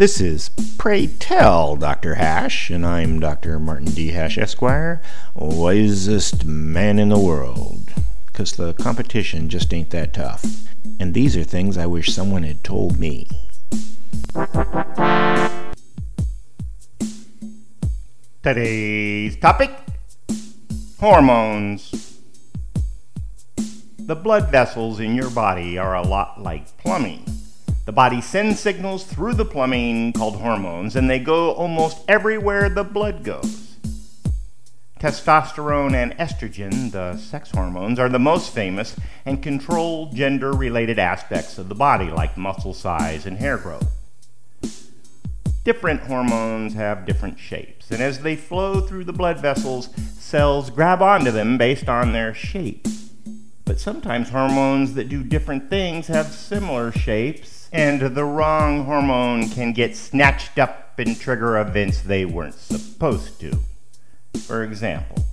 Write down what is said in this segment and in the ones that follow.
This is Pray Tell Dr. Hash, and I'm Dr. Martin D. Hash, Esquire, wisest man in the world. Because the competition just ain't that tough. And these are things I wish someone had told me. Today's topic hormones. The blood vessels in your body are a lot like plumbing. The body sends signals through the plumbing called hormones, and they go almost everywhere the blood goes. Testosterone and estrogen, the sex hormones, are the most famous and control gender related aspects of the body, like muscle size and hair growth. Different hormones have different shapes, and as they flow through the blood vessels, cells grab onto them based on their shape. But sometimes hormones that do different things have similar shapes and the wrong hormone can get snatched up and trigger events they weren't supposed to. For example,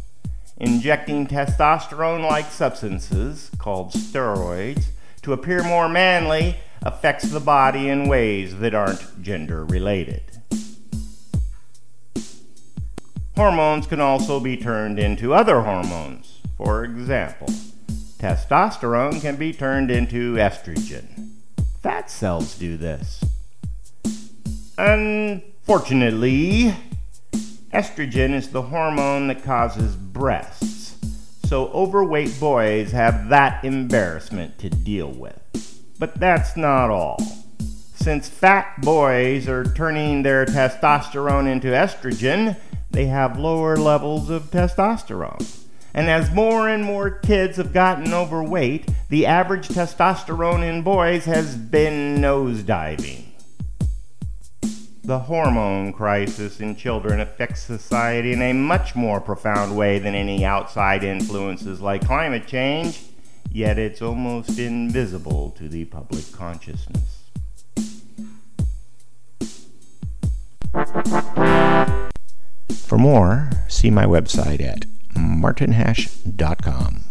injecting testosterone like substances, called steroids, to appear more manly affects the body in ways that aren't gender related. Hormones can also be turned into other hormones. For example, testosterone can be turned into estrogen. Fat cells do this. Unfortunately, estrogen is the hormone that causes breasts. So overweight boys have that embarrassment to deal with. But that's not all. Since fat boys are turning their testosterone into estrogen, they have lower levels of testosterone. And as more and more kids have gotten overweight, the average testosterone in boys has been nosediving. The hormone crisis in children affects society in a much more profound way than any outside influences like climate change, yet it's almost invisible to the public consciousness. For more, see my website at martinhash.com.